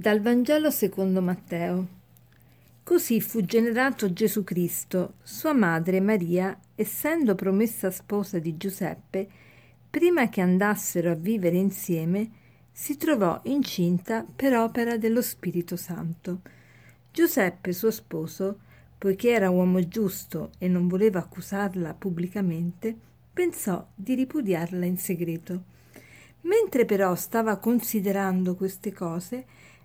Dal Vangelo secondo Matteo. Così fu generato Gesù Cristo. Sua madre Maria, essendo promessa sposa di Giuseppe, prima che andassero a vivere insieme, si trovò incinta per opera dello Spirito Santo. Giuseppe, suo sposo, poiché era uomo giusto e non voleva accusarla pubblicamente, pensò di ripudiarla in segreto. Mentre però stava considerando queste cose,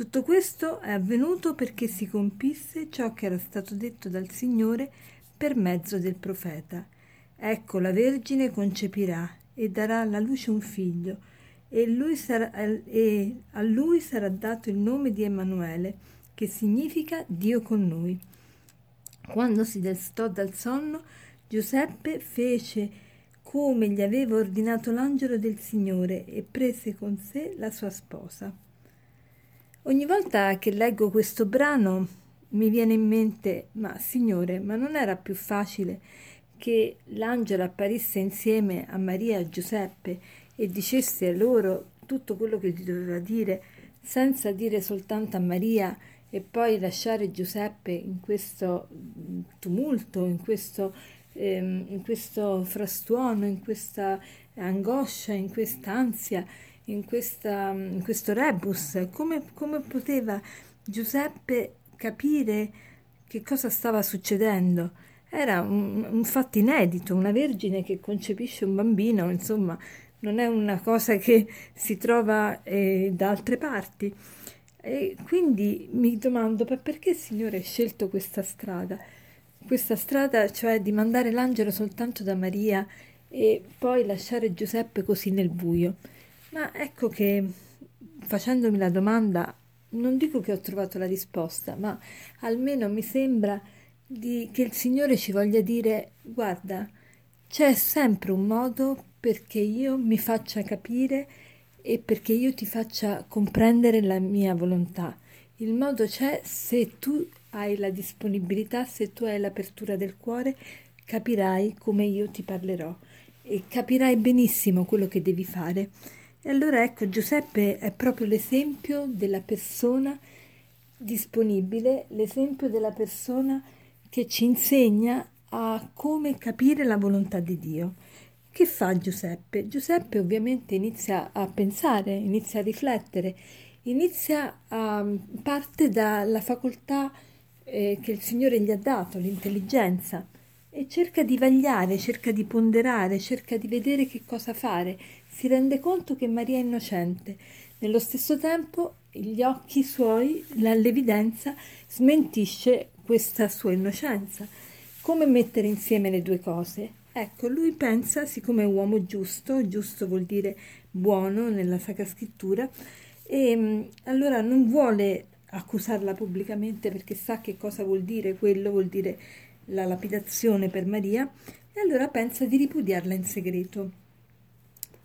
Tutto questo è avvenuto perché si compisse ciò che era stato detto dal Signore per mezzo del profeta. Ecco la Vergine concepirà e darà alla luce un figlio e, lui sarà, e a lui sarà dato il nome di Emanuele, che significa Dio con noi. Quando si destò dal sonno, Giuseppe fece come gli aveva ordinato l'angelo del Signore e prese con sé la sua sposa. Ogni volta che leggo questo brano mi viene in mente, ma Signore, ma non era più facile che l'angelo apparisse insieme a Maria e a Giuseppe e dicesse a loro tutto quello che gli doveva dire, senza dire soltanto a Maria e poi lasciare Giuseppe in questo tumulto, in questo, ehm, in questo frastuono, in questa angoscia, in questa ansia in, questa, in questo rebus, come, come poteva Giuseppe capire che cosa stava succedendo? Era un, un, fatto inedito, una vergine che concepisce un bambino, insomma, non è una cosa che si trova eh, da altre parti. E quindi mi domando perché il Signore ha scelto questa strada? Questa strada, cioè di mandare l'angelo soltanto da Maria e poi lasciare Giuseppe così nel buio. Ma ecco che facendomi la domanda, non dico che ho trovato la risposta, ma almeno mi sembra di, che il Signore ci voglia dire guarda, c'è sempre un modo perché io mi faccia capire e perché io ti faccia comprendere la mia volontà. Il modo c'è se tu hai la disponibilità, se tu hai l'apertura del cuore, capirai come io ti parlerò e capirai benissimo quello che devi fare. E allora ecco, Giuseppe è proprio l'esempio della persona disponibile, l'esempio della persona che ci insegna a come capire la volontà di Dio. Che fa Giuseppe? Giuseppe ovviamente inizia a pensare, inizia a riflettere, inizia a parte dalla facoltà eh, che il Signore gli ha dato, l'intelligenza, e cerca di vagliare, cerca di ponderare, cerca di vedere che cosa fare, si rende conto che Maria è innocente. Nello stesso tempo gli occhi suoi, l'evidenza, smentisce questa sua innocenza. Come mettere insieme le due cose? Ecco, lui pensa, siccome è uomo giusto, giusto vuol dire buono nella Sacra Scrittura, e mm, allora non vuole accusarla pubblicamente perché sa che cosa vuol dire quello, vuol dire la lapidazione per Maria, e allora pensa di ripudiarla in segreto.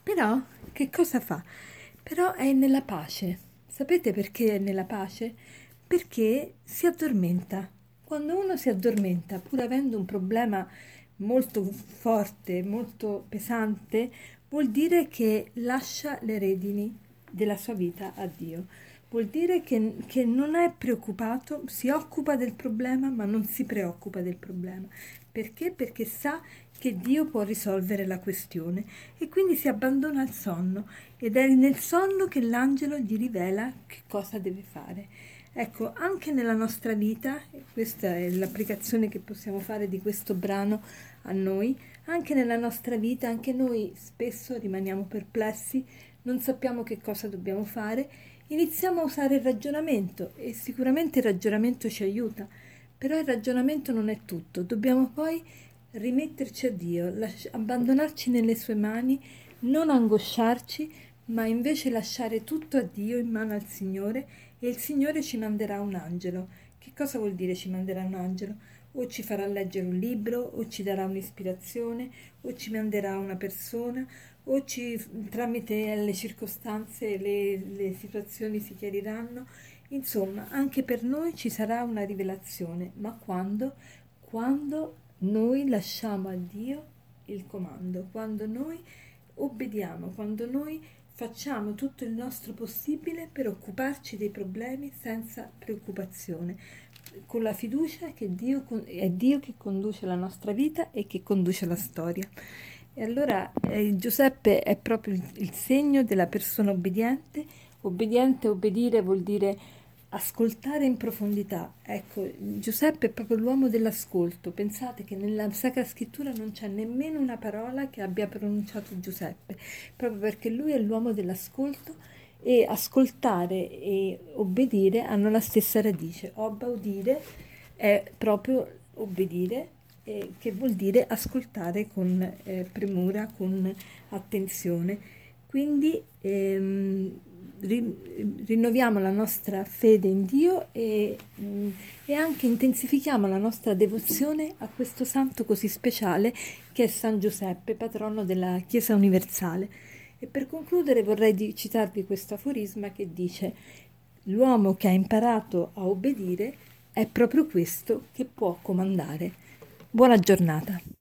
Però che cosa fa? Però è nella pace. Sapete perché è nella pace? Perché si addormenta. Quando uno si addormenta, pur avendo un problema molto forte, molto pesante, vuol dire che lascia le redini della sua vita a Dio. Vuol dire che, che, non è preoccupato, si occupa del problema, ma non si preoccupa del problema. Perché? Perché sa che Dio può risolvere la questione e quindi si abbandona al sonno ed è nel sonno che l'angelo gli rivela che cosa deve fare. Ecco, anche nella nostra vita, questa è l'applicazione che possiamo fare di questo brano a noi, anche nella nostra vita, anche noi spesso rimaniamo perplessi, non sappiamo che cosa dobbiamo fare, iniziamo a usare il ragionamento e sicuramente il ragionamento ci aiuta, però il ragionamento non è tutto, dobbiamo poi rimetterci a Dio, lasci- abbandonarci nelle sue mani, non angosciarci, ma invece lasciare tutto a Dio in mano al Signore e il Signore ci manderà un angelo Che cosa vuol dire ci manderà un angelo? O ci farà leggere un libro, o ci darà un'ispirazione, o ci manderà una persona, o ci, tramite le circostanze le, le situazioni si chiariranno. Insomma, anche per noi ci sarà una rivelazione, ma quando? Quando noi lasciamo a Dio il comando, quando noi obbediamo, quando noi facciamo tutto il nostro possibile per occuparci dei problemi senza preoccupazione, con la fiducia che Dio, è Dio che conduce la nostra vita e che conduce la storia. E allora eh, Giuseppe è proprio il, segno della persona obbediente. Obbediente, obbedire vuol dire ascoltare in profondità. Ecco, Giuseppe è proprio l'uomo dell'ascolto. Pensate che nella Sacra Scrittura non c'è nemmeno una parola che abbia pronunciato Giuseppe, proprio perché lui è l'uomo dell'ascolto e ascoltare e obbedire hanno la stessa radice. Obba udire è proprio obbedire, eh, che vuol dire ascoltare con eh, premura, con attenzione. Quindi ehm, rinnoviamo la nostra fede in Dio e, mm, e, anche intensifichiamo la nostra devozione a questo santo così speciale che è San Giuseppe, patrono della Chiesa universale. E per concludere vorrei citarvi questo aforisma che dice l'uomo che ha imparato a obbedire è proprio questo che può comandare. Buona giornata.